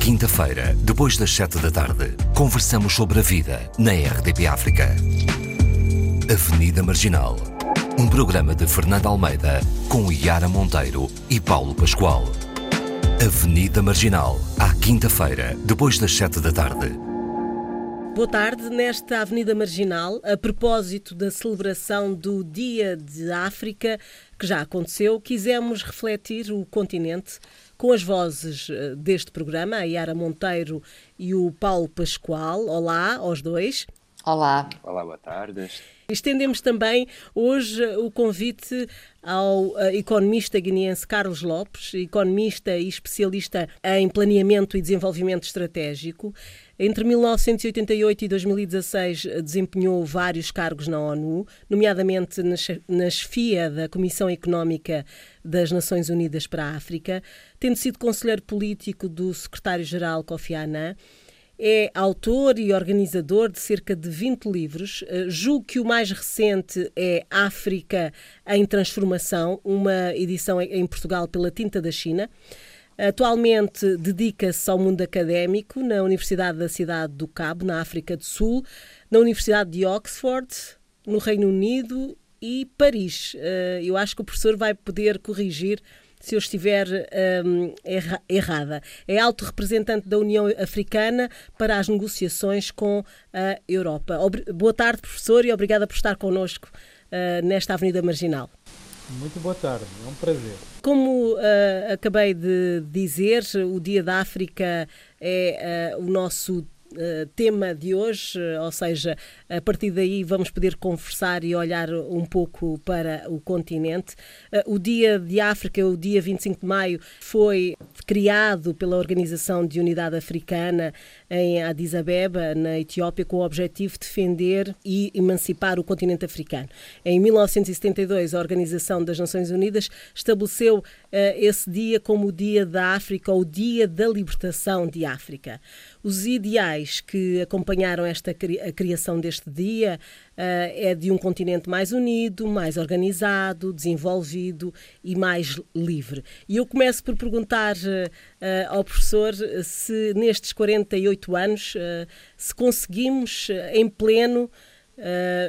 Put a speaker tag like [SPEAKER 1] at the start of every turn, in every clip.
[SPEAKER 1] quinta-feira, depois das sete da tarde, conversamos sobre a vida na RDP África. Avenida Marginal. Um programa de Fernando Almeida com Yara Monteiro e Paulo Pascoal. Avenida Marginal, à quinta-feira, depois das sete da tarde.
[SPEAKER 2] Boa tarde. Nesta Avenida Marginal, a propósito da celebração do Dia de África, que já aconteceu, quisemos refletir o continente com as vozes eh, deste programa, a Yara Monteiro e o Paulo Pascoal. Olá aos dois.
[SPEAKER 3] Olá.
[SPEAKER 4] Olá, boa tarde.
[SPEAKER 2] Estendemos também hoje o convite ao eh, economista guineense Carlos Lopes, economista e especialista em planeamento e desenvolvimento estratégico. Entre 1988 e 2016 desempenhou vários cargos na ONU, nomeadamente na chefia da Comissão Económica das Nações Unidas para a África, tendo sido conselheiro político do secretário-geral Kofi Annan. É autor e organizador de cerca de 20 livros. Eh, julgo que o mais recente é África em Transformação, uma edição em Portugal pela Tinta da China. Atualmente dedica-se ao mundo académico na Universidade da Cidade do Cabo, na África do Sul, na Universidade de Oxford, no Reino Unido e Paris. Eh, eu acho que o professor vai poder corrigir se eu estiver um, erra errada. É alto representante da União Africana para as negociações com a Europa. Boa tarde, professor, e obrigada por estar connosco uh, nesta Avenida Marginal.
[SPEAKER 5] Muito boa tarde, é um prazer.
[SPEAKER 2] Como uh, acabei de dizer, o Dia da África é uh, o nosso tema de hoje, ou seja, a partir daí vamos poder conversar e olhar um pouco para o continente. Uh, o Dia de África, o dia 25 de maio, foi criado pela Organização de Unidade Africana em Addis Abeba, na Etiópia, com o objetivo de defender e emancipar o continente africano. Em 1972, a Organização das Nações Unidas estabeleceu uh, esse dia como o Dia da África, ou o Dia da Libertação de África. Os ideais que acompanharam esta a criação deste dia é de um continente mais unido, mais organizado, desenvolvido e mais livre. E eu começo por perguntar uh, ao professor se nestes 48 anos se conseguimos em pleno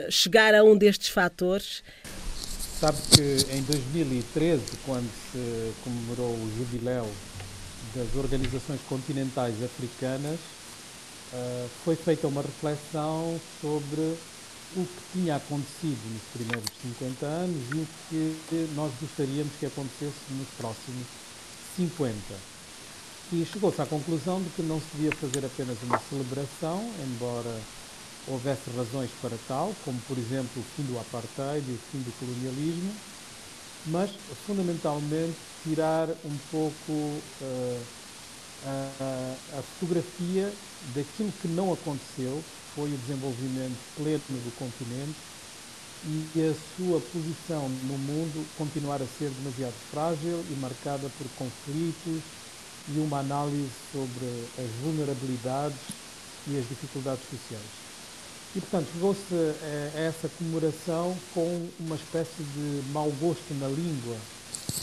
[SPEAKER 2] chegar a um destes fatores.
[SPEAKER 5] Sabe que em 2013, quando se comemorou o jubileu das organizações continentais africanas, foi feita uma reflexão sobre o que tinha acontecido nos primeiros 50 anos e o que nós gostaríamos que acontecesse nos próximos 50. E chegou-se à conclusão de que não se devia fazer apenas uma celebração, embora houvesse razões para tal, como por exemplo o fim do apartheid e o fim do colonialismo, mas fundamentalmente tirar um pouco uh, a, a fotografia daquilo que não aconteceu, foi o desenvolvimento pleno do continente e a sua posição no mundo continuar a ser demasiado frágil e marcada por conflitos e uma análise sobre as vulnerabilidades e as dificuldades sociais. E, portanto, chegou-se a essa comemoração com uma espécie de mau gosto na língua,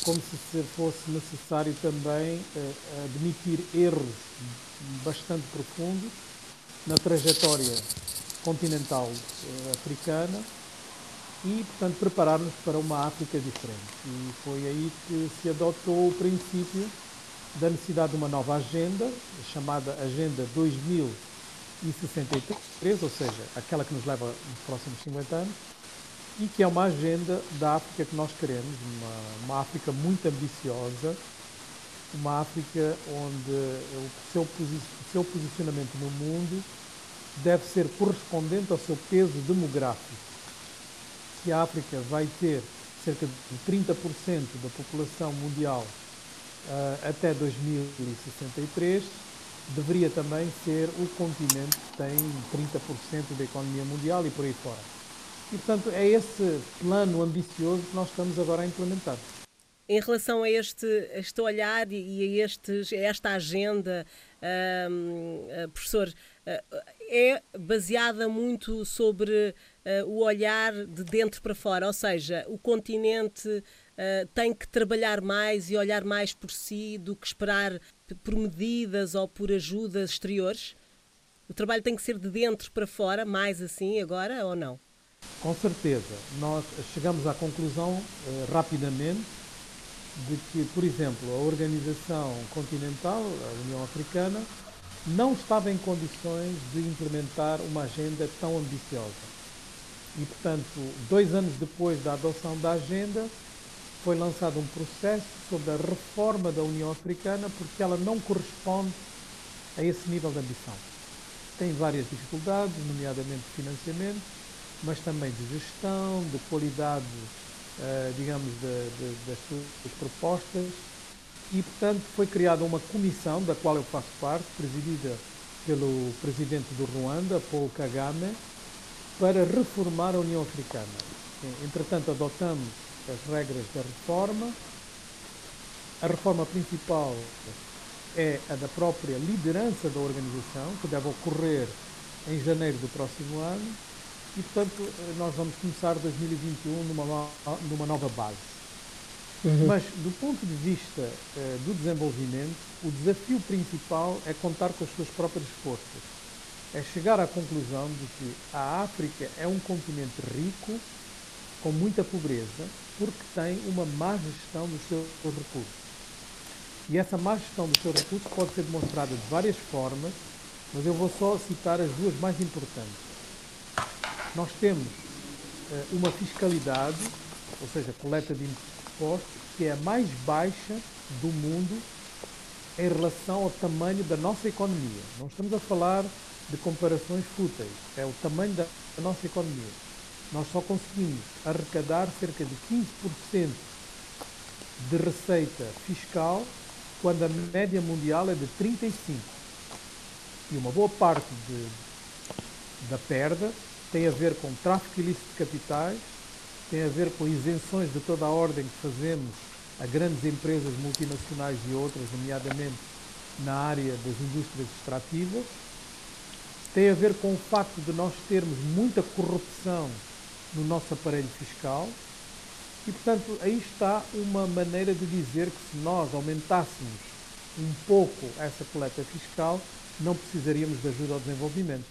[SPEAKER 5] como se fosse necessário também eh, admitir erros bastante profundos na trajetória continental eh, africana e, portanto, preparar-nos para uma África diferente. E foi aí que se adotou o princípio da necessidade de uma nova agenda, chamada Agenda 2063, ou seja, aquela que nos leva nos próximos 50 anos, e que é uma agenda da África que nós queremos, uma, uma África muito ambiciosa, uma África onde o seu, o seu posicionamento no mundo deve ser correspondente ao seu peso demográfico. Se a África vai ter cerca de 30% da população mundial uh, até 2063, deveria também ser o continente que tem 30% da economia mundial e por aí fora. E, portanto, é esse plano ambicioso que nós estamos agora a implementar.
[SPEAKER 2] Em relação a este, este olhar e a, estes, a esta agenda, uh, professor, uh, é baseada muito sobre uh, o olhar de dentro para fora, ou seja, o continente tem que trabalhar mais e olhar mais por si do que esperar por medidas ou por ajudas exteriores? O trabalho tem que ser de dentro para fora, mais assim agora ou não?
[SPEAKER 5] Com certeza. Nós chegamos à conclusão eh, rapidamente de que, por exemplo, a Organização Continental, a União Africana, não estava em condições de implementar uma agenda tão ambiciosa. E, portanto, dois anos depois da adoção da agenda, foi lançado um processo sobre a reforma da União Africana porque ela não corresponde a esse nível de ambição. Tem várias dificuldades, nomeadamente financiamento, mas também de gestão, de qualidade, eh, digamos, de, de, das suas propostas. E, portanto, foi criada uma comissão, da qual eu faço parte, presidida pelo presidente do Ruanda, Paul Kagame, para reformar a União Africana. Entretanto, adotamos as regras da reforma. A reforma principal é a da própria liderança da organização, que deve ocorrer em janeiro do próximo ano, e, portanto, nós vamos começar 2021 numa, numa nova base. Uhum. Mas, do ponto de vista uh, do desenvolvimento, o desafio principal é contar com as suas próprias forças. É chegar à conclusão de que a África é um continente rico, com muita pobreza, porque tem uma má gestão dos seus recursos. E essa má gestão dos seus recursos pode ser demonstrada de várias formas, mas eu vou só citar as duas mais importantes. Nós temos uh, uma fiscalidade, ou seja, coleta de impostos, que é a mais baixa do mundo em relação ao tamanho da nossa economia. Não estamos a falar de comparações fúteis, é o tamanho da nossa economia nós só conseguimos arrecadar cerca de 15% de receita fiscal quando a média mundial é de 35%. E uma boa parte de, da perda tem a ver com tráfico ilícito de capitais, tem a ver com isenções de toda a ordem que fazemos a grandes empresas multinacionais e outras, nomeadamente na área das indústrias extrativas, tem a ver com o facto de nós termos muita corrupção no nosso aparelho fiscal. E, portanto, aí está uma maneira de dizer que se nós aumentássemos um pouco essa coleta fiscal, não precisaríamos de ajuda ao desenvolvimento.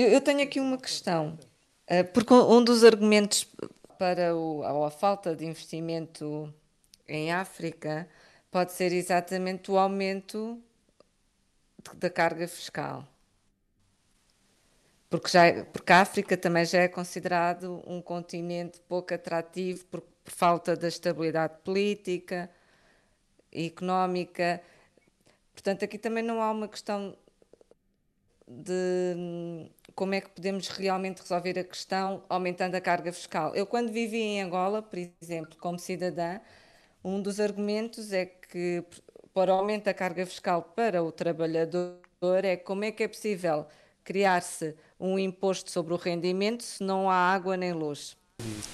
[SPEAKER 3] Eu tenho aqui uma questão, eh, porque um dos argumentos para o, a falta de investimento em África pode ser exatamente o aumento da carga fiscal porque, já, é, porque a África também já é considerado um continente pouco atrativo por, por falta da estabilidade política e económica. Portanto, aqui também não há uma questão de como é que podemos realmente resolver a questão aumentando a carga fiscal. Eu, quando vivi em Angola, por exemplo, como cidadã, um dos argumentos é que para o aumento da carga fiscal para o trabalhador é como é que é possível criar-se um imposto sobre o rendimento se não há água nem luz?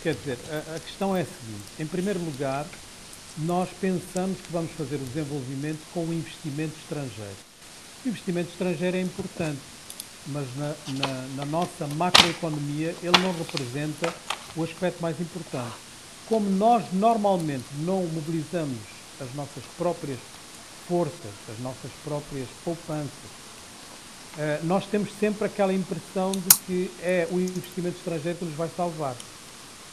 [SPEAKER 5] Quer dizer, a, a questão é a seguinte: em primeiro lugar, nós pensamos que vamos fazer o desenvolvimento com o investimento estrangeiro. O investimento estrangeiro é importante, mas na, na, na, nossa macroeconomia ele não representa o aspecto mais importante. Como nós normalmente não mobilizamos as nossas próprias forças, as nossas próprias poupanças, eh, nós temos sempre aquela impressão de que é o investimento estrangeiro que nos vai salvar.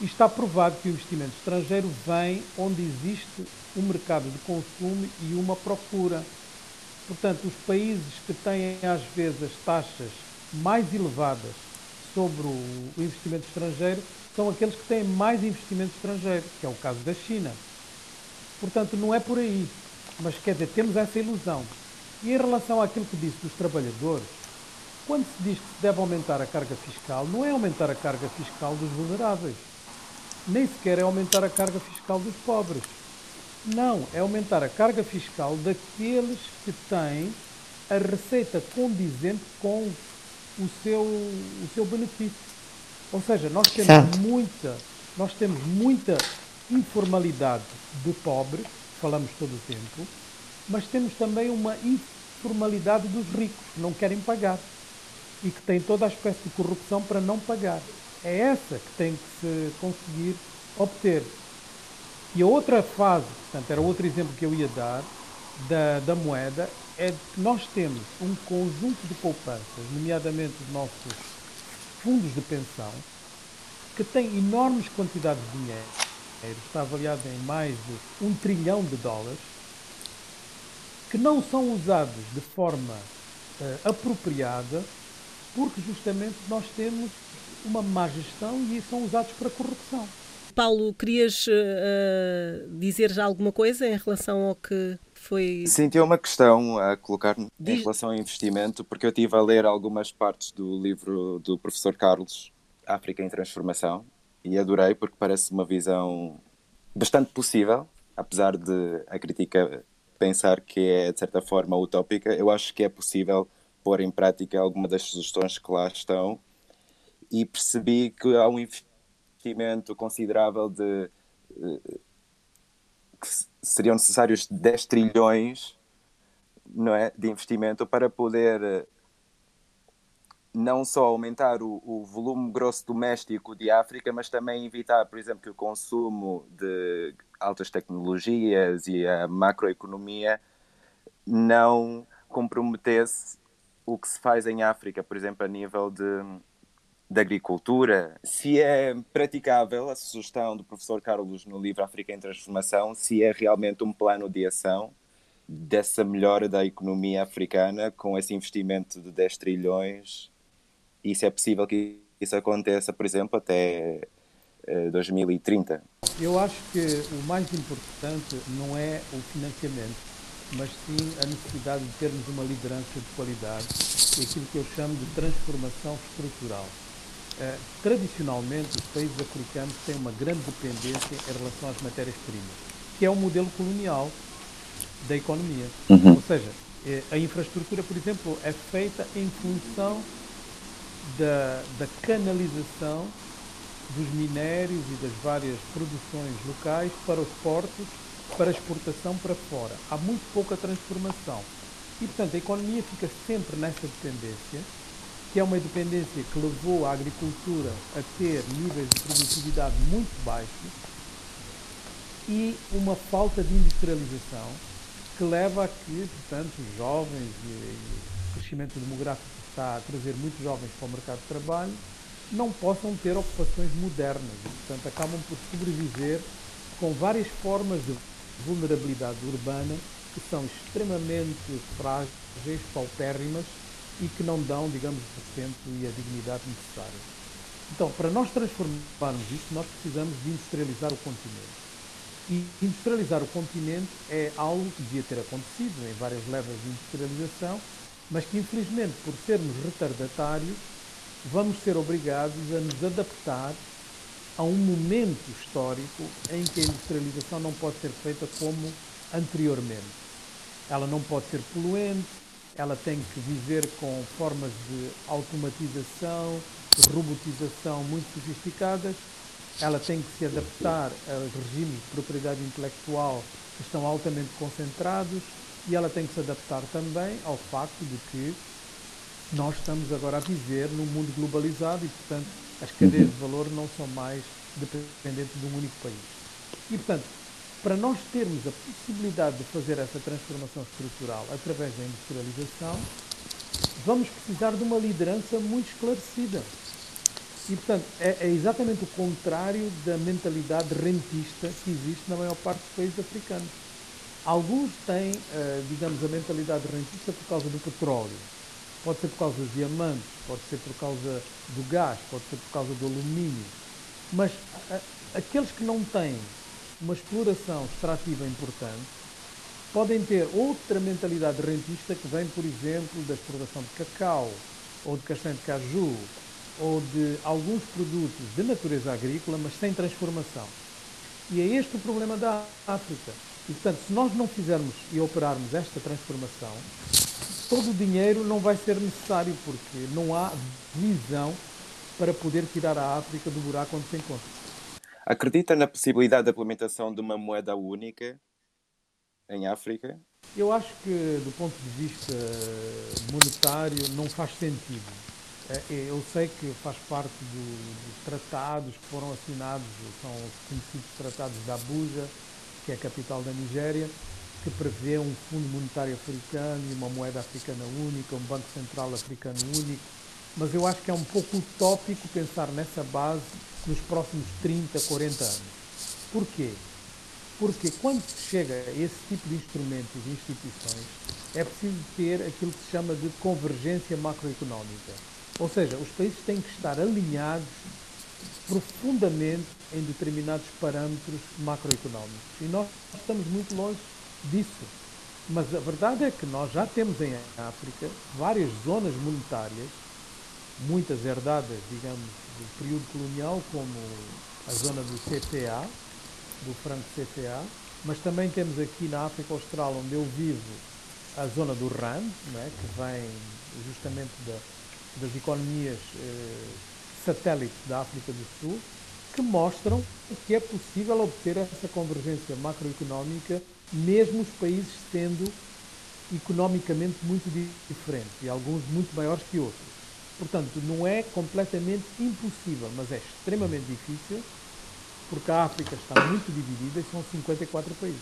[SPEAKER 5] E está provado que o investimento estrangeiro vem onde existe um mercado de consumo e uma procura. Portanto, os países que têm às vezes as taxas mais elevadas sobre o investimento estrangeiro são aqueles que têm mais investimento estrangeiro, que é o caso da China. Portanto, não é por aí. Mas quer dizer, temos essa ilusão. E em relação àquilo que disse dos trabalhadores, quando se diz que se deve aumentar a carga fiscal, não é aumentar a carga fiscal dos vulneráveis, nem sequer é aumentar a carga fiscal dos pobres. Não, é aumentar a carga fiscal daqueles que têm a receita condizente com o seu, o seu benefício. Ou seja, nós temos certo. muita, nós temos muita informalidade de pobre, falamos todo o tempo, mas temos também uma informalidade dos ricos, que não querem pagar e que têm toda a espécie de corrupção para não pagar. É essa que tem que se conseguir obter. E a outra fase, portanto, era outro exemplo que eu ia dar, da, da moeda, é que nós temos um conjunto de poupanças, nomeadamente os nossos fundos de pensão, que têm enormes quantidades de dinheiro, está avaliado em mais de um trilhão de dólares, que não são usados de forma uh, apropriada, porque justamente nós temos uma má gestão e são usados para corrupção.
[SPEAKER 2] Paulo, querias uh, dizer já alguma coisa em relação ao que foi.
[SPEAKER 4] Sim, tinha uma questão a colocar Diz... em relação ao investimento, porque eu estive a ler algumas partes do livro do professor Carlos, África em Transformação, e adorei porque parece uma visão bastante possível, apesar de a crítica pensar que é de certa forma utópica, eu acho que é possível pôr em prática alguma das sugestões que lá estão e percebi que há um investimento considerável de eh, que seriam necessários 10 trilhões não é, de investimento para poder eh, não só aumentar o, o, volume grosso doméstico de África, mas também evitar, por exemplo, que o consumo de altas tecnologias e a macroeconomia não comprometesse o que se faz em África, por exemplo, a nível de, de agricultura. Se é praticável a sugestão do professor Carlos no livro África em Transformação, se é realmente um plano de ação dessa melhora da economia africana com esse investimento de 10 trilhões e se é possível que isso aconteça, por exemplo, até 2030. Eh,
[SPEAKER 5] Eu acho que o mais importante não é o financiamento, mas sim a necessidade de termos uma liderança de qualidade e aquilo que eu chamo de transformação estrutural. Uh, tradicionalmente, os países africanos têm uma grande dependência em relação às matérias-primas, que é o um modelo colonial da economia. Uhum. Ou seja, eh, a infraestrutura, por exemplo, é feita em função da, da canalização dos minérios e das várias produções locais para os portos, para exportação para fora. Há muito pouca transformação. E, portanto, a economia fica sempre nessa dependência, que é uma dependência que levou a agricultura a ter níveis de produtividade muito baixos e uma falta de industrialização que leva a que, portanto, os jovens e, o crescimento demográfico está a trazer muitos jovens para o mercado de trabalho, não possam ter ocupações modernas e, portanto, acabam por sobreviver com várias formas de vulnerabilidade urbana que são extremamente frágeis, paupérrimas e que não dão, digamos, o sustento e a dignidade necessária. Então, para nós transformarmos isto, nós precisamos de industrializar o continente. E industrializar o continente é algo que devia ter acontecido em várias levas de industrialização, mas que infelizmente, por sermos retardatários, vamos ser obrigados a nos adaptar a um momento histórico em que a industrialização não pode ser feita como anteriormente. Ela não pode ser poluente, ela tem que viver com formas de automatização, de robotização muito sofisticadas, ela tem que se adaptar a regimes de propriedade intelectual que estão altamente concentrados, e ela tem que se adaptar também ao facto de que nós estamos agora a viver num mundo globalizado e, portanto, as cadeias de valor não são mais dependentes de um único país. E, portanto, para nós termos a possibilidade de fazer essa transformação estrutural através da industrialização, vamos precisar de uma liderança muito esclarecida. E, portanto, é, é, exatamente o contrário da mentalidade rentista que existe na maior parte dos países africanos. Alguns têm, uh, digamos, a mentalidade rentista por causa do petróleo. Pode ser por causa dos diamantes, pode ser por causa do gás, pode ser por causa do alumínio. Mas uh, aqueles que não têm uma exploração extrativa importante podem ter outra mentalidade rentista que vem, por exemplo, da exploração de cacau, ou de castanho de caju, ou de alguns produtos de natureza agrícola, mas sem transformação. E é este o problema da África e, portanto, se nós não fizermos e operarmos esta transformação, todo o dinheiro não vai ser necessário, porque não há visão para poder tirar a África do buraco onde se encontra.
[SPEAKER 4] Acredita na possibilidade da implementação de uma moeda única em África?
[SPEAKER 5] Eu acho que, do ponto de vista monetário, não faz sentido. É, é, eu sei que faz parte do, dos tratados que foram assinados, são os conhecidos tratados da Abuja, que é a capital da Nigéria, que prevê um fundo monetário africano e uma moeda africana única, um banco central africano único, mas eu acho que é um pouco utópico pensar nessa base nos próximos 30, 40 anos. Porquê? Porque quando chega esse tipo de instrumentos e instituições, é preciso ter aquilo que se chama de convergência macroeconómica. Ou seja, os países têm que estar alinhados profundamente em determinados parâmetros macroeconómicos. E nós estamos muito longe disso. Mas a verdade é que nós já temos em África várias zonas monetárias, muitas herdadas, digamos, do período colonial, como a zona do CFA, do franco CFA, mas também temos aqui na África Austral, onde eu vivo, a zona do RAN, é? que vem justamente da, das economias eh, satélites da África do Sul, que mostram que é possível obter essa convergência macroeconómica, mesmo os países sendo economicamente muito diferentes, e alguns muito maiores que outros. Portanto, não é completamente impossível, mas é extremamente difícil, porque a África está muito dividida e são 54 países.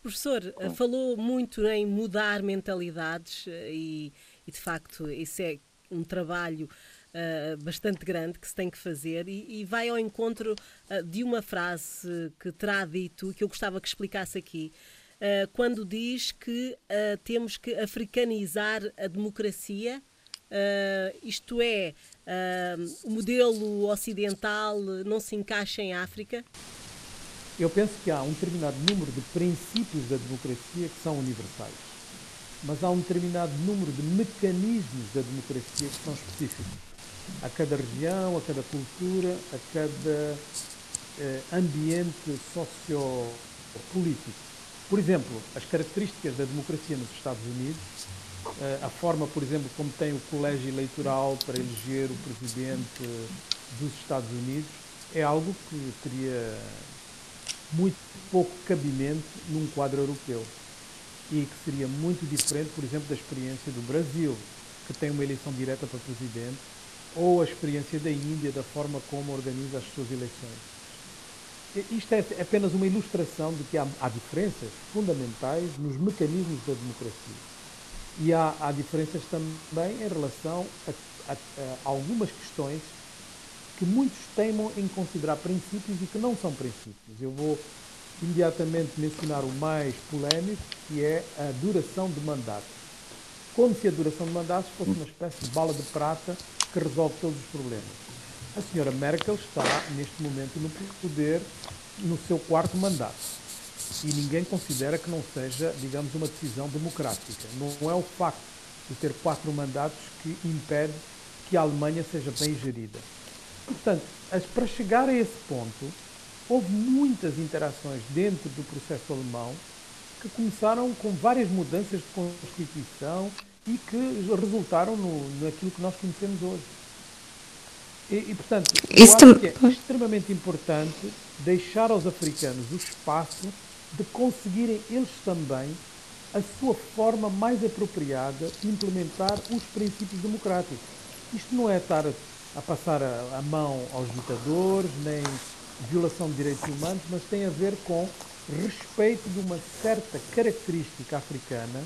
[SPEAKER 2] Professor, eh, falou muito em mudar mentalidades eh, e, e de facto, isso é um trabalho uh, bastante grande que se tem que fazer e, e vai ao encontro uh, de uma frase que terá dito, que eu gostava que explicasse aqui, uh, quando diz que temos que africanizar a democracia, isto é, o modelo ocidental não se encaixa em África?
[SPEAKER 5] Eu penso que há um determinado número de princípios da democracia que são universais, mas há um determinado número de mecanismos da democracia que são específicos a cada região, a cada cultura, a cada eh, ambiente sociopolítico. Por exemplo, as características da democracia nos Estados Unidos, a forma, por exemplo, como tem o colégio eleitoral para eleger o presidente dos Estados Unidos, é algo que teria muito pouco cabimento num quadro europeu e que seria muito diferente, por exemplo, da experiência do Brasil, que tem uma eleição direta para presidente ou a experiência da Índia, da forma como organiza as suas eleições. Isto é apenas uma ilustração de que há, há diferenças fundamentais nos mecanismos da democracia. E há, há diferenças também em relação a, a, a algumas questões que muitos teimam em considerar princípios e que não são princípios. Eu vou imediatamente mencionar o mais polémico, que é a duração de mandatos. Como se a duração de mandatos fosse uma espécie de bala de prata que resolve todos os problemas. A senhora Merkel está, neste momento, no poder, no seu quarto mandato. E ninguém considera que não seja, digamos, uma decisão democrática. Não é o facto de ter quatro mandatos que impede que a Alemanha seja bem gerida. Portanto, para chegar a esse ponto, houve muitas interações dentro do processo alemão que começaram com várias mudanças de Constituição e que resultaram no, naquilo que nós conhecemos hoje. E, e portanto, eu acho que é extremamente importante deixar aos africanos o espaço de conseguirem eles também a sua forma mais apropriada de implementar os princípios democráticos. Isto não é estar a passar a, mão aos ditadores, nem violação de direitos humanos, mas tem a ver com respeito de uma certa característica africana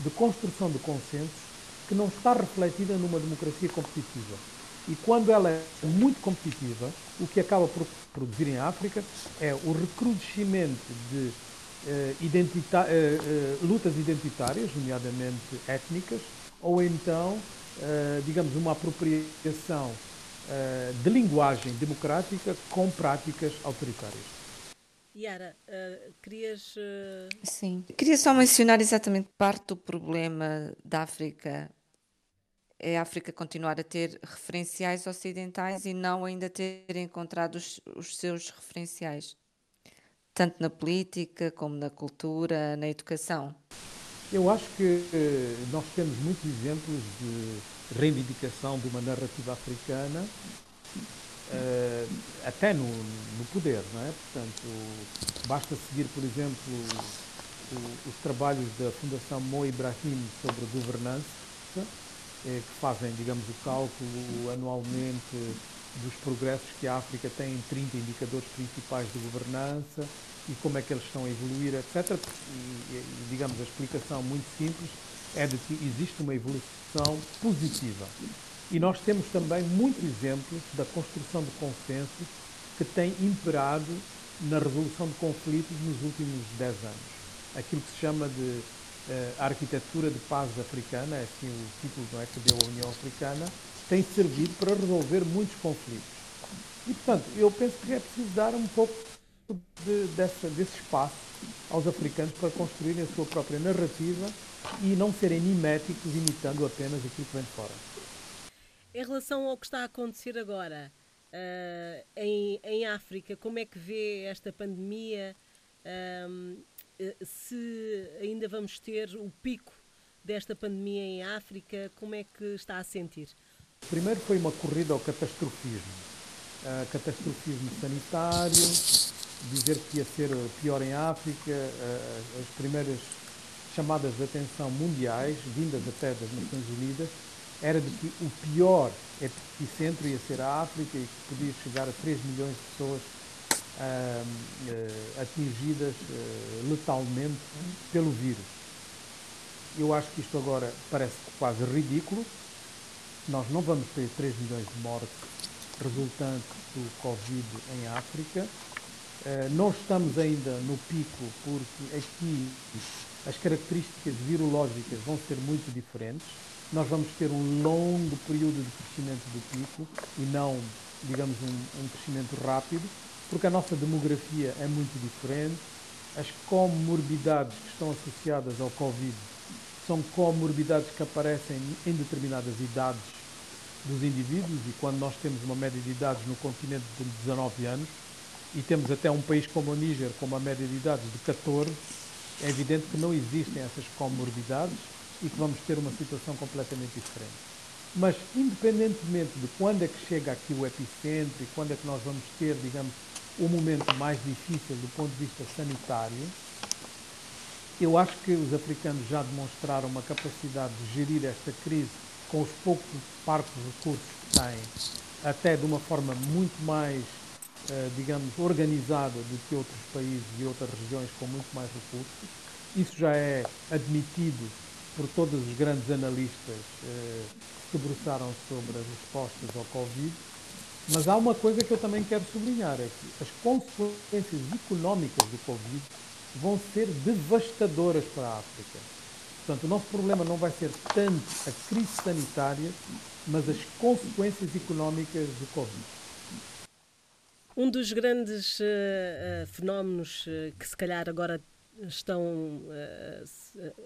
[SPEAKER 5] de construção de consensos que não está refletida numa democracia competitiva. E quando ela é muito competitiva, o que acaba por produzir em África é o recrudescimento de identita eh, eh, lutas identitárias, nomeadamente étnicas, ou então, eh, digamos, uma apropriação eh, de linguagem democrática com práticas autoritárias.
[SPEAKER 2] Yara, uh, querias. Uh...
[SPEAKER 3] Sim. Queria só mencionar exatamente parte do problema da África. É a África continuar a ter referenciais ocidentais e não ainda ter encontrado os, os seus referenciais, tanto na política como na cultura, na educação.
[SPEAKER 5] Eu acho que eh, nós temos muitos exemplos de reivindicação de uma narrativa africana uh, até no, no, poder, não é? Portanto, basta seguir, por exemplo, os trabalhos da Fundação Mo Ibrahim sobre governança, eh, que fazem, digamos, o cálculo anualmente dos progressos que a África tem em 30 indicadores principais de governança e como é que eles estão a evoluir, etc. E, e, digamos, a explicação muito simples é de que existe uma evolução positiva. E nós temos também muitos exemplos da construção de consensos que tem imperado na resolução de conflitos nos últimos 10 anos. Aquilo que se chama de uh, arquitetura de paz africana, é assim o título não é, que deu a União Africana, tem servido para resolver muitos conflitos. E, portanto, eu penso que é preciso dar um pouco de, dessa, desse espaço aos africanos para construírem a sua própria narrativa e não serem miméticos imitando apenas aquilo que vem de fora.
[SPEAKER 2] Em relação ao que está a acontecer agora uh, em, em África, como é que vê esta pandemia? Uh, se ainda vamos ter o pico desta pandemia em África, como é que está a sentir?
[SPEAKER 5] Primeiro foi uma corrida ao catastrofismo. Uh, catastrofismo sanitário, dizer que ia ser pior em África, uh, as primeiras chamadas de atenção mundiais, vindas até das Nações Unidas, era de que o pior epicentro ia ser a África e que podia chegar a 3 milhões de pessoas uh, atingidas letalmente pelo vírus. Eu acho que isto agora parece quase ridículo. Nós não vamos ter 3 milhões de mortes resultantes do Covid em África. não estamos ainda no pico porque aqui as características virológicas vão ser muito diferentes nós vamos ter um longo período de crescimento do pico e não, digamos, um, um crescimento rápido, porque a nossa demografia é muito diferente, as comorbidades que estão associadas ao Covid são comorbidades que aparecem em determinadas idades dos indivíduos e quando nós temos uma média de idades no continente de 19 anos e temos até um país como o Níger com uma média de idades de 14, é evidente que não existem essas comorbidades e que vamos ter uma situação completamente diferente. Mas, independentemente de quando é que chega aqui o epicentro e quando é que nós vamos ter, digamos, o momento mais difícil do ponto de vista sanitário, eu acho que os africanos já demonstraram uma capacidade de gerir esta crise com os poucos parcos recursos que têm, até de uma forma muito mais, eh, digamos, organizada do que outros países e outras regiões com muito mais recursos. Isso já é admitido por todos os grandes analistas eh, que se debruçaram sobre as respostas ao Covid, mas há uma coisa que eu também quero sublinhar, é que as consequências económicas do Covid vão ser devastadoras para a África. Portanto, o nosso problema não vai ser tanto a crise sanitária, mas as consequências económicas do Covid.
[SPEAKER 2] Um dos grandes uh, fenómenos uh, que se calhar agora estão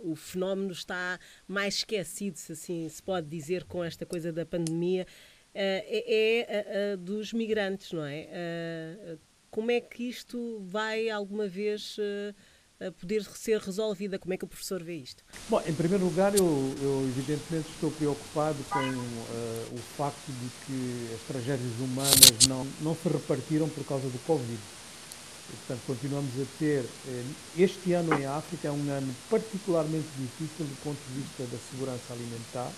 [SPEAKER 2] o fenómeno está mais esquecido, se assim se pode dizer, com esta coisa da pandemia, é, é dos migrantes, não é? como é que isto vai alguma vez poder ser resolvida? Como é que o professor vê isto?
[SPEAKER 5] Bom, em primeiro lugar, eu, eu evidentemente estou preocupado com o facto de que as tragédias humanas não, não se repartiram por causa do Covid portanto, continuamos a ter. Eh, este ano em África é um ano particularmente difícil do ponto de vista da segurança alimentar,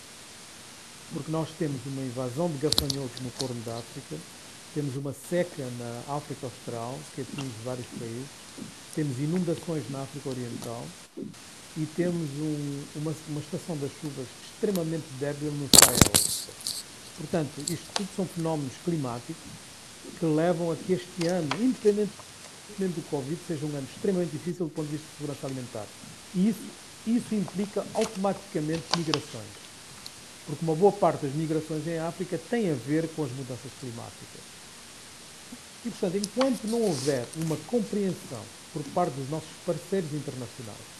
[SPEAKER 5] porque nós temos uma invasão de gafanhotos no Corno da África, temos uma seca na África Austral, que atinge vários países, temos inundações na África Oriental e temos um, uma, uma estação das chuvas extremamente débil no Sahel. Portanto, isto tudo são fenómenos climáticos que levam a que este ano, independente mesmo do Covid, seja um ano extremamente difícil do ponto de vista de segurança alimentar. E isso, isso implica automaticamente migrações. Porque uma boa parte das migrações em África tem a ver com as mudanças climáticas. E, portanto, enquanto não houver uma compreensão por parte dos nossos parceiros internacionais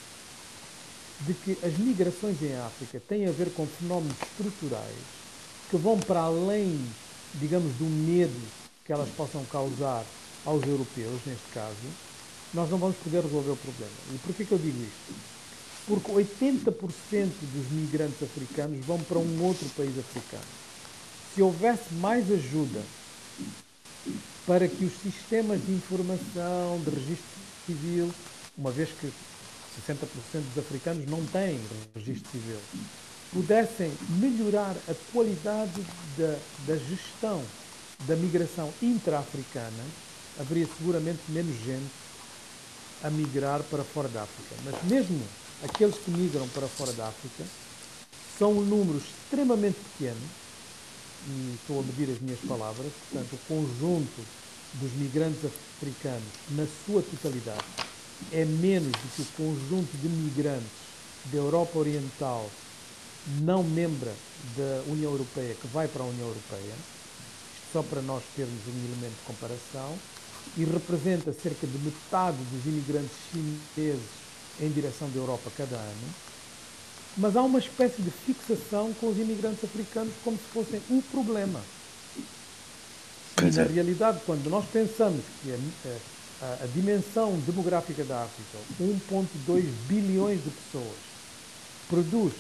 [SPEAKER 5] de que as migrações em África têm a ver com fenómenos estruturais que vão para além, digamos, do medo que elas possam causar aos europeus, neste caso, nós não vamos poder resolver o problema. E por que eu digo isto? Porque 80% dos migrantes africanos vão para um outro país africano. Se houvesse mais ajuda para que os sistemas de informação, de registro civil, uma vez que 60% dos africanos não têm registro civil, pudessem melhorar a qualidade da, da gestão da migração intra-africana, haveria seguramente menos gente a migrar para fora da África. Mas mesmo aqueles que migram para fora da África são um número extremamente pequeno, e estou a medir as minhas palavras, portanto, o conjunto dos migrantes africanos, na sua totalidade, é menos do que o conjunto de migrantes da Europa Oriental não membra da União Europeia que vai para a União Europeia, só para nós termos um elemento de comparação, e representa cerca de metade dos imigrantes chineses em direção da Europa cada ano. Mas há uma espécie de fixação com os imigrantes africanos como se fossem um problema. E, na é. realidade, quando nós pensamos que a, a, a dimensão demográfica da África, 1,2 bilhões de pessoas, produz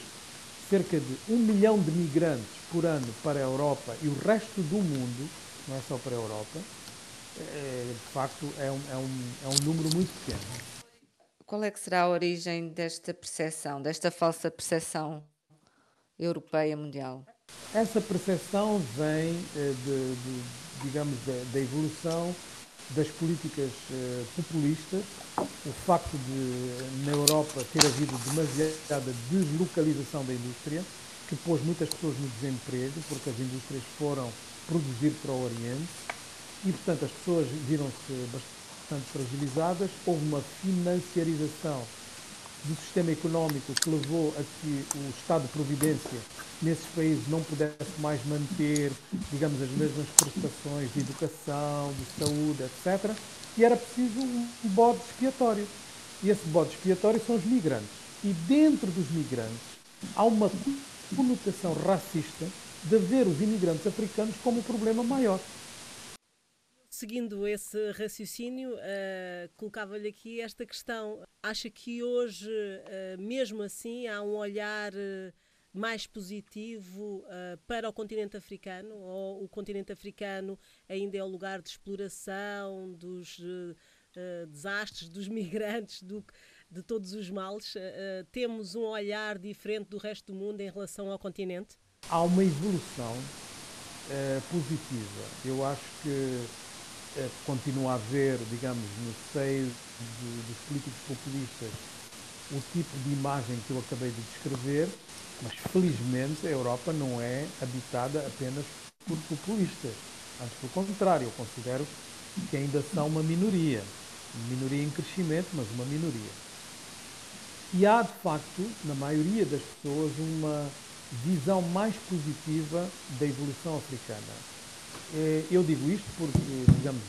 [SPEAKER 5] cerca de um milhão de migrantes por ano para a Europa e o resto do mundo, não é só para a Europa, é, de facto é um, é, um, é um número muito pequeno.
[SPEAKER 3] Qual é que será a origem desta percepção, desta falsa percepção europeia mundial?
[SPEAKER 5] Essa percepção vem eh, de, de digamos, da, evolução das políticas eh, populistas, o facto de na Europa ter havido demasiada deslocalização da indústria, que pôs muitas pessoas no desemprego, porque as indústrias foram produzir para o Oriente, e portanto as pessoas viram-se bastante fragilizadas, houve uma financiarização do sistema económico que levou a que o Estado de Providência nesses países não pudesse mais manter, digamos, as mesmas prestações de educação, de saúde, etc. E era preciso um bode expiatório. E esse bode expiatório são os migrantes. E dentro dos migrantes há uma conotação racista de ver os imigrantes africanos como o problema maior.
[SPEAKER 2] Seguindo esse raciocínio, uh, colocava-lhe aqui esta questão. Acha que hoje, uh, mesmo assim, há um olhar uh, mais positivo para o continente africano? Ou o continente africano ainda é o lugar de exploração dos desastres, dos migrantes, do, de todos os males? temos um olhar diferente do resto do mundo em relação ao continente?
[SPEAKER 5] Há uma evolução positiva. Eu acho que continua a haver, digamos, no seio dos políticos populistas o tipo de imagem que eu acabei de descrever, mas felizmente a Europa não é habitada apenas por populistas. Antes, pelo contrário, eu considero que ainda são uma minoria. Uma minoria em crescimento, mas uma minoria. E há, de facto, na maioria das pessoas, uma visão mais positiva da evolução africana eh, eu digo isto porque, digamos,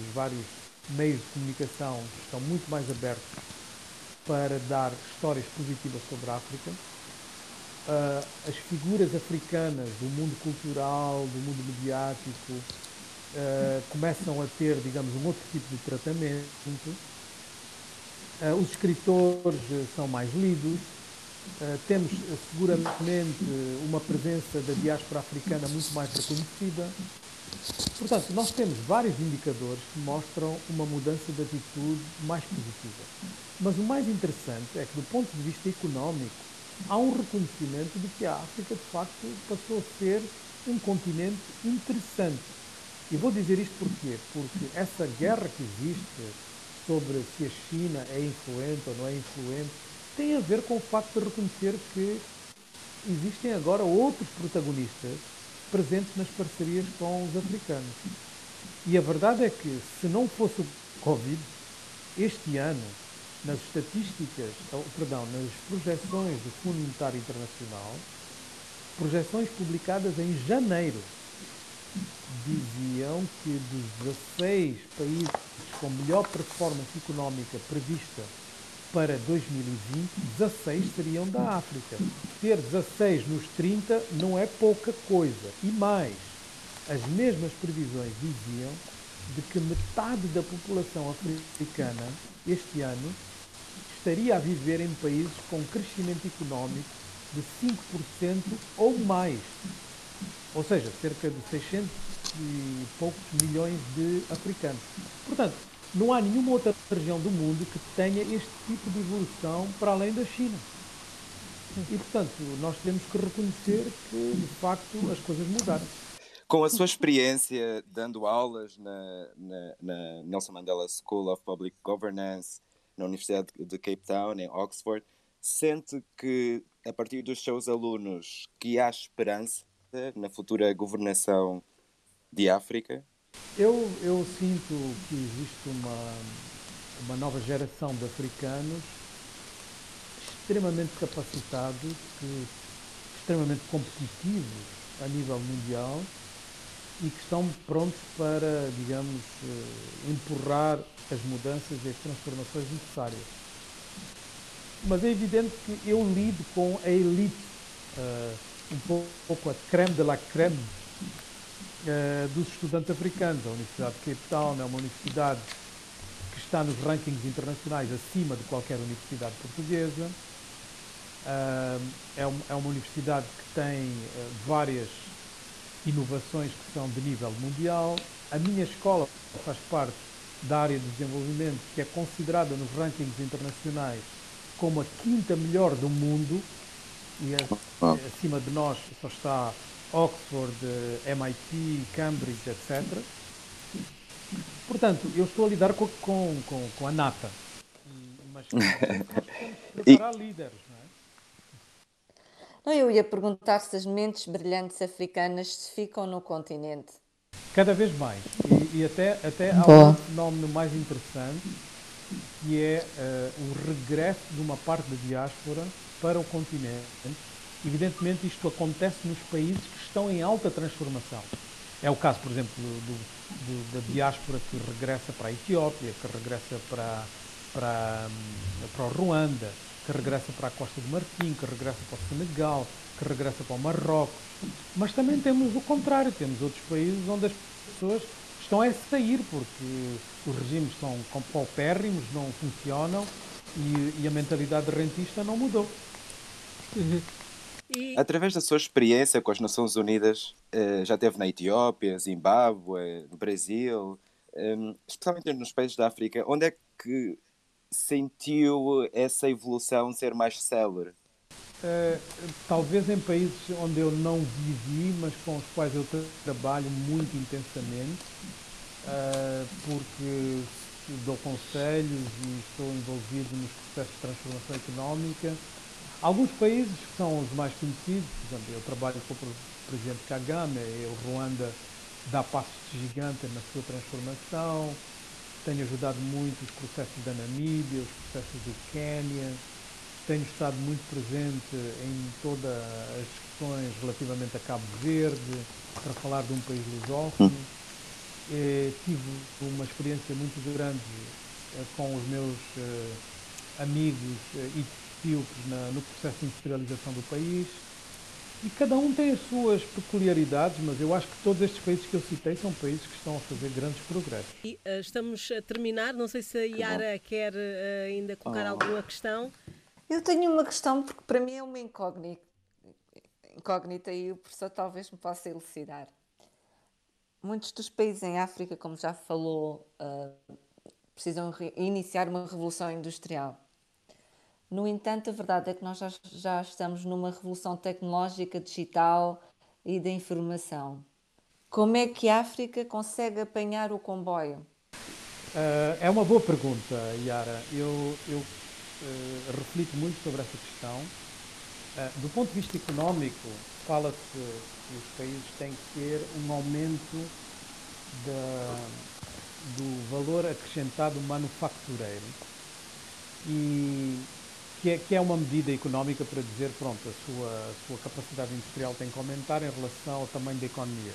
[SPEAKER 5] os vários meios de comunicação estão muito mais abertos para dar histórias positivas sobre a África. Uh, as figuras africanas do mundo cultural, do mundo mediático, uh, começam a ter, digamos, um outro tipo de tratamento. Uh, os escritores são mais lidos. temos seguramente uma presença da diáspora africana muito mais reconhecida. Portanto, nós temos vários indicadores que mostram uma mudança de atitude mais positiva. Mas o mais interessante é que, do ponto de vista económico, há um reconhecimento de que a África, de facto, passou a ser um continente interessante. E vou dizer isto porquê? Porque essa guerra que existe sobre se a China é influente ou não é influente tem a ver com o facto de reconhecer que existem agora outros protagonistas presentes nas parcerias com os africanos. E a verdade é que, se não fosse o Covid, este ano, nas estatísticas, perdão, nas projeções do Fundo Monetário Internacional, projeções publicadas em janeiro, diziam que dos 16 países com melhor performance económica prevista para 2020, 16 seriam da África. Ter 16 nos 30 não é pouca coisa. E mais, as mesmas previsões diziam de que metade da população africana este ano estaria a viver em países com crescimento económico de 5% ou mais. Ou seja, cerca de 600 e poucos milhões de africanos. Portanto, não há nenhuma outra região do mundo que tenha este tipo de evolução para além da China. E, portanto, nós temos que reconhecer que, de facto, as coisas mudaram.
[SPEAKER 4] Com a sua experiência dando aulas na, na, na Nelson Mandela School of Public Governance, na Universidade de Cape Town, em Oxford, sente que, a partir dos seus alunos, que há esperança na futura governação de África?
[SPEAKER 5] Eu, eu sinto que existe uma, uma nova geração de africanos extremamente capacitados, que, extremamente competitivos a nível mundial e que estão prontos para, digamos, eh, empurrar as mudanças e as transformações necessárias. Mas é evidente que eu lido com a elite, uh, um pouco a creme de la creme uh, dos estudantes africanos. A Universidade de Cape Town é uma universidade que está nos rankings internacionais acima de qualquer universidade portuguesa. Uh, é, um, é, uma universidade que tem várias inovações que são de nível mundial. A minha escola faz parte da área de desenvolvimento que é considerada nos rankings internacionais como a quinta melhor do mundo e acima de nós só está Oxford, MIT, Cambridge, etc. Portanto, eu estou a lidar com, com, com, com a nata. Mas preparar líderes, não é?
[SPEAKER 3] Não, eu ia perguntar se as mentes brilhantes africanas se ficam no continente.
[SPEAKER 5] Cada vez mais. E, e até, até há um fenómeno mais interessante que é uh, o regresso de uma parte da diáspora para o continente. Evidentemente, isto acontece nos países que estão em alta transformação. É o caso, por exemplo, do, do, da diáspora que regressa para a Etiópia, que regressa para, para, hum, para o Ruanda, que regressa para a Costa do Marfim, que regressa para o Senegal, que regressa para o Marrocos. Mas também temos o contrário, temos outros países onde as pessoas estão a sair porque os regimes são paupérrimos, não funcionam e, e, a mentalidade rentista não mudou.
[SPEAKER 4] E... Através da sua experiência com as Nações Unidas, eh, já esteve na Etiópia, Zimbábue, no Brasil, ehm, especialmente nos países da África, onde é que sentiu essa evolução ser mais célere?
[SPEAKER 5] Uh, talvez em países onde eu não vivi, mas com os quais eu trabalho muito intensamente, uh, porque dou conselhos e estou envolvido nos processos de transformação económica. Alguns países que são os mais conhecidos, por exemplo, eu trabalho com o presidente Kagame, o Ruanda dá passos gigantes na sua transformação, tenho ajudado muito os processos da Namíbia, os processos do Quênia, tenho estado muito presente em todas as discussões relativamente a Cabo Verde, para falar de um país lusófono. Eh, tive uma experiência muito grande eh, com os meus eh, amigos etíopes no processo de industrialização do país. E cada um tem as suas peculiaridades, mas eu acho que todos estes países que eu citei são países que estão a fazer grandes progressos.
[SPEAKER 2] E, uh, estamos a terminar, não sei se a Yara quer uh, ainda colocar oh. alguma questão.
[SPEAKER 3] Eu tenho uma questão, porque para mim é uma incógnita, incógnita e o professor talvez me possa elucidar. Muitos dos países em África, como já falou, uh, precisam iniciar uma revolução industrial. No entanto, a verdade é que nós já, já estamos numa revolução tecnológica, digital e da informação. Como é que a África consegue apanhar o comboio?
[SPEAKER 5] Uh, é uma boa pergunta, Yara. Eu, eu uh, reflito muito sobre essa questão. Uh, do ponto de vista económico, fala-se que os países têm que ter um aumento do valor acrescentado manufatureiro e que é, que é uma medida económica para dizer, pronto, a sua, a sua capacidade industrial tem que aumentar em relação ao tamanho da economia.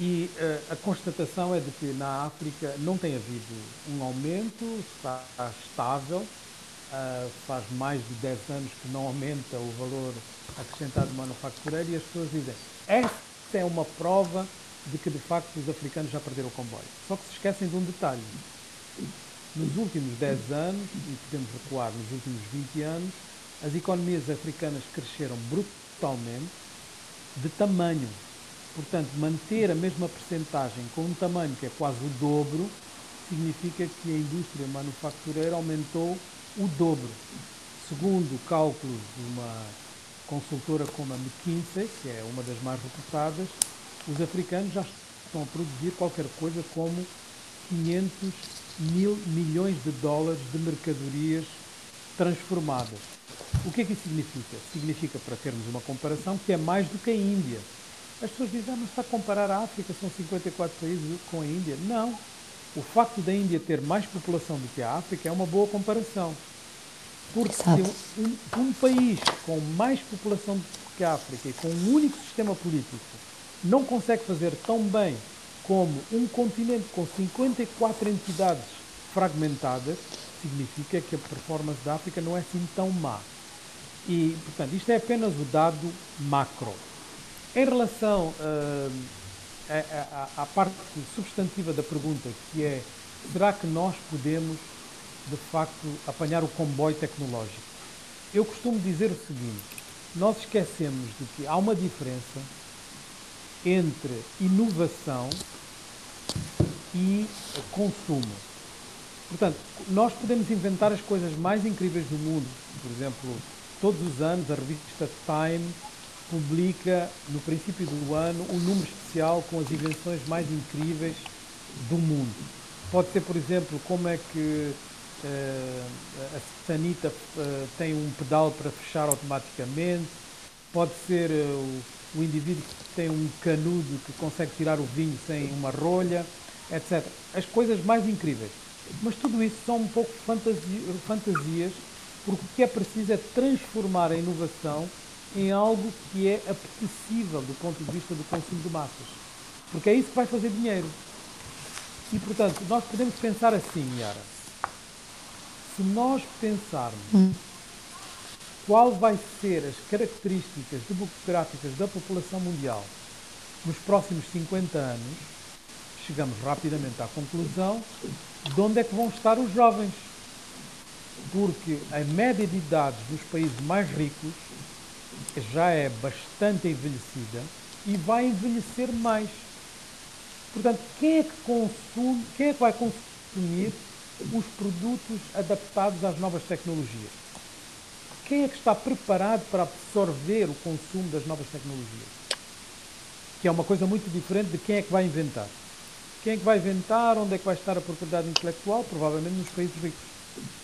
[SPEAKER 5] E uh, a constatação é de que na África não tem havido um aumento, está estável, uh, faz mais de 10 anos que não aumenta o valor acrescentado manufatureiro e as pessoas dizem esta é uma prova de que de facto os africanos já perderam o comboio. Só que se esquecem de um detalhe. Nos últimos 10 anos, e podemos recuar nos últimos 20 anos, as economias africanas cresceram brutalmente de tamanho. Portanto, manter a mesma percentagem com um tamanho que é quase o dobro, significa que a indústria manufatureira aumentou o dobro. Segundo cálculos de uma consultora como a McKinsey, que é uma das mais reputadas, os africanos já estão a produzir qualquer coisa como 500 mil milhões de dólares de mercadorias transformadas. O que é que isso significa? Significa, para termos uma comparação, que é mais do que a Índia. As pessoas dizem, ah, mas está a comparar a África, são 54 países com a Índia. Não. O facto da Índia ter mais população do que a África é uma boa comparação. Porque um, um, país com mais população do que a África e com um único sistema político não consegue fazer tão bem como um continente com 54 entidades fragmentadas, significa que a performance da África não é assim tão má. E, portanto, isto é apenas o dado macro. Em relação à, à parte substantiva da pergunta, que é será que nós podemos, de facto, apanhar o comboio tecnológico? Eu costumo dizer o seguinte: nós esquecemos de que há uma diferença entre inovação e consumo. Portanto, nós podemos inventar as coisas mais incríveis do mundo. Por exemplo, todos os anos a revista Time publica, no princípio do ano, um número especial com as invenções mais incríveis do mundo. Pode ser, por exemplo, como é que uh, a sanita uh, tem um pedal para fechar automaticamente, pode ser uh, o indivíduo que tem um canudo que consegue tirar o vinho sem uma rolha, etc. As coisas mais incríveis. Mas tudo isso são um pouco fantasias, porque o que é preciso é transformar a inovação em algo que é apetecível do ponto de vista do consumo de massas. Porque é isso que vai fazer dinheiro. E, portanto, nós podemos pensar assim, Yara. Se nós pensarmos hum qual vai ser as características demográficas da população mundial nos próximos 50 anos, chegamos rapidamente à conclusão de onde é que vão estar os jovens. Porque a média de idades dos países mais ricos já é bastante envelhecida e vai envelhecer mais. Portanto, quem é que quem é que vai consumir os produtos adaptados às novas tecnologias? Quem é que está preparado para absorver o consumo das novas tecnologias? Que é uma coisa muito diferente de quem é que vai inventar. Quem é que vai inventar, onde é que vai estar a propriedade intelectual? Provavelmente nos países ricos.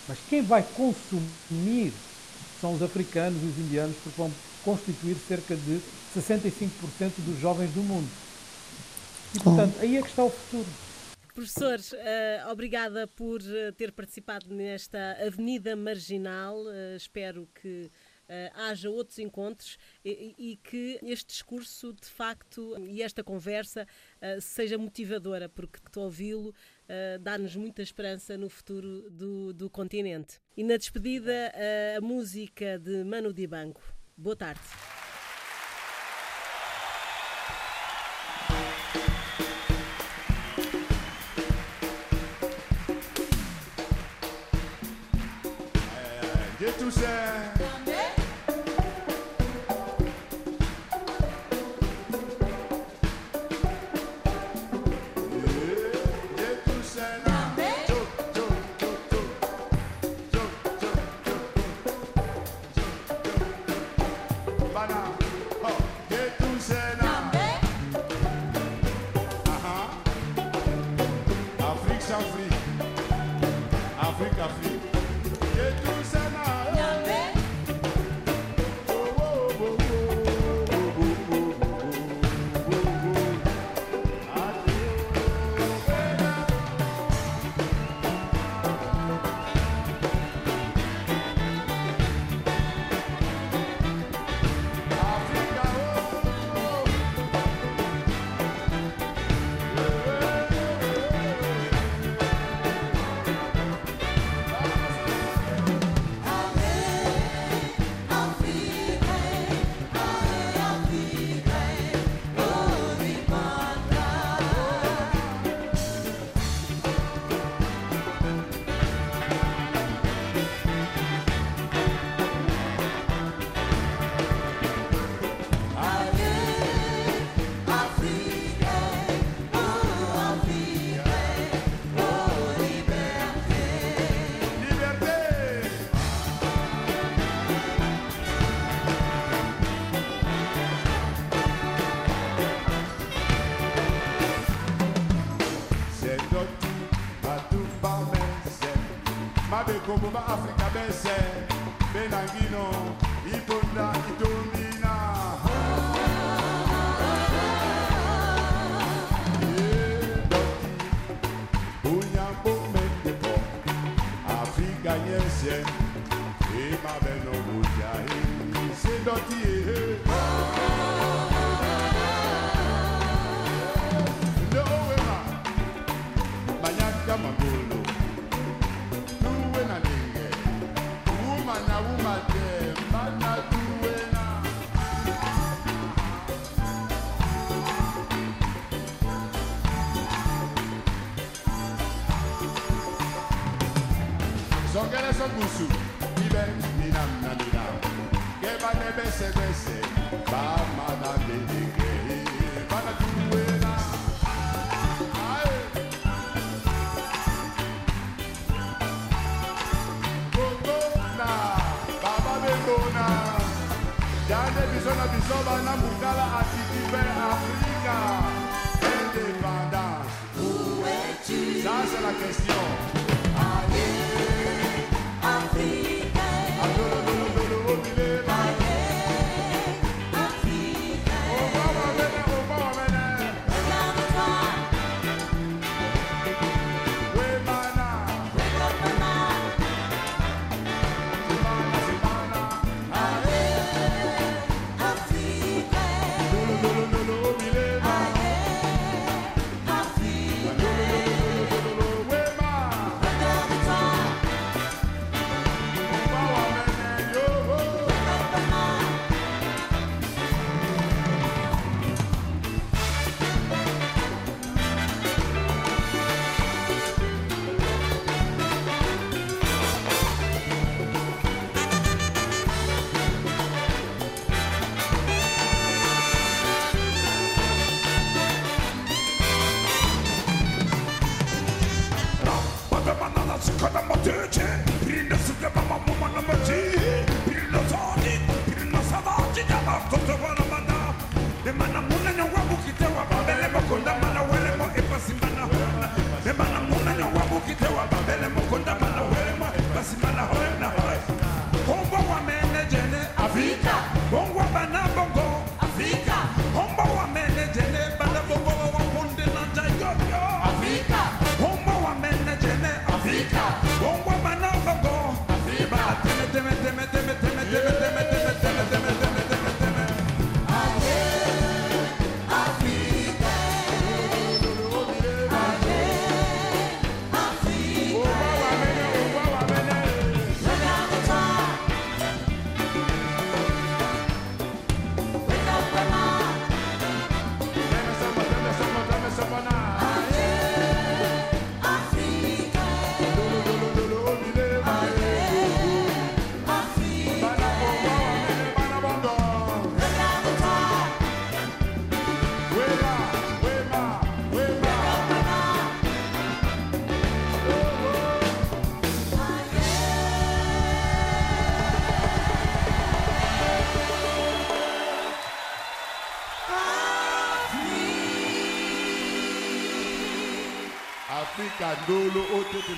[SPEAKER 5] Mas quem vai consumir são os africanos e os indianos, porque vão constituir cerca de 65% dos jovens do mundo. E, portanto, aí é que está o futuro.
[SPEAKER 2] Professor, uh, obrigada por eh, ter participado nesta Avenida Marginal. Uh, espero que uh, haja outros encontros e, e, que este discurso, de facto, e esta conversa seja motivadora, porque a ouvi-lo. dá-nos muita esperança no futuro do, do continente. E na despedida, a música de Mano Dibanco. Boa tarde.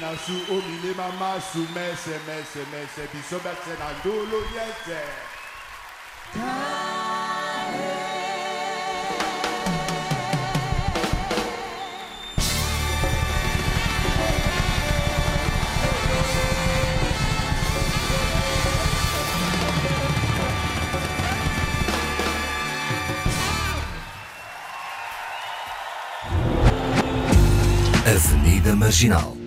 [SPEAKER 6] na su omine mama su mese mese mese biso bese na dolo yese.
[SPEAKER 1] Avenida Marginal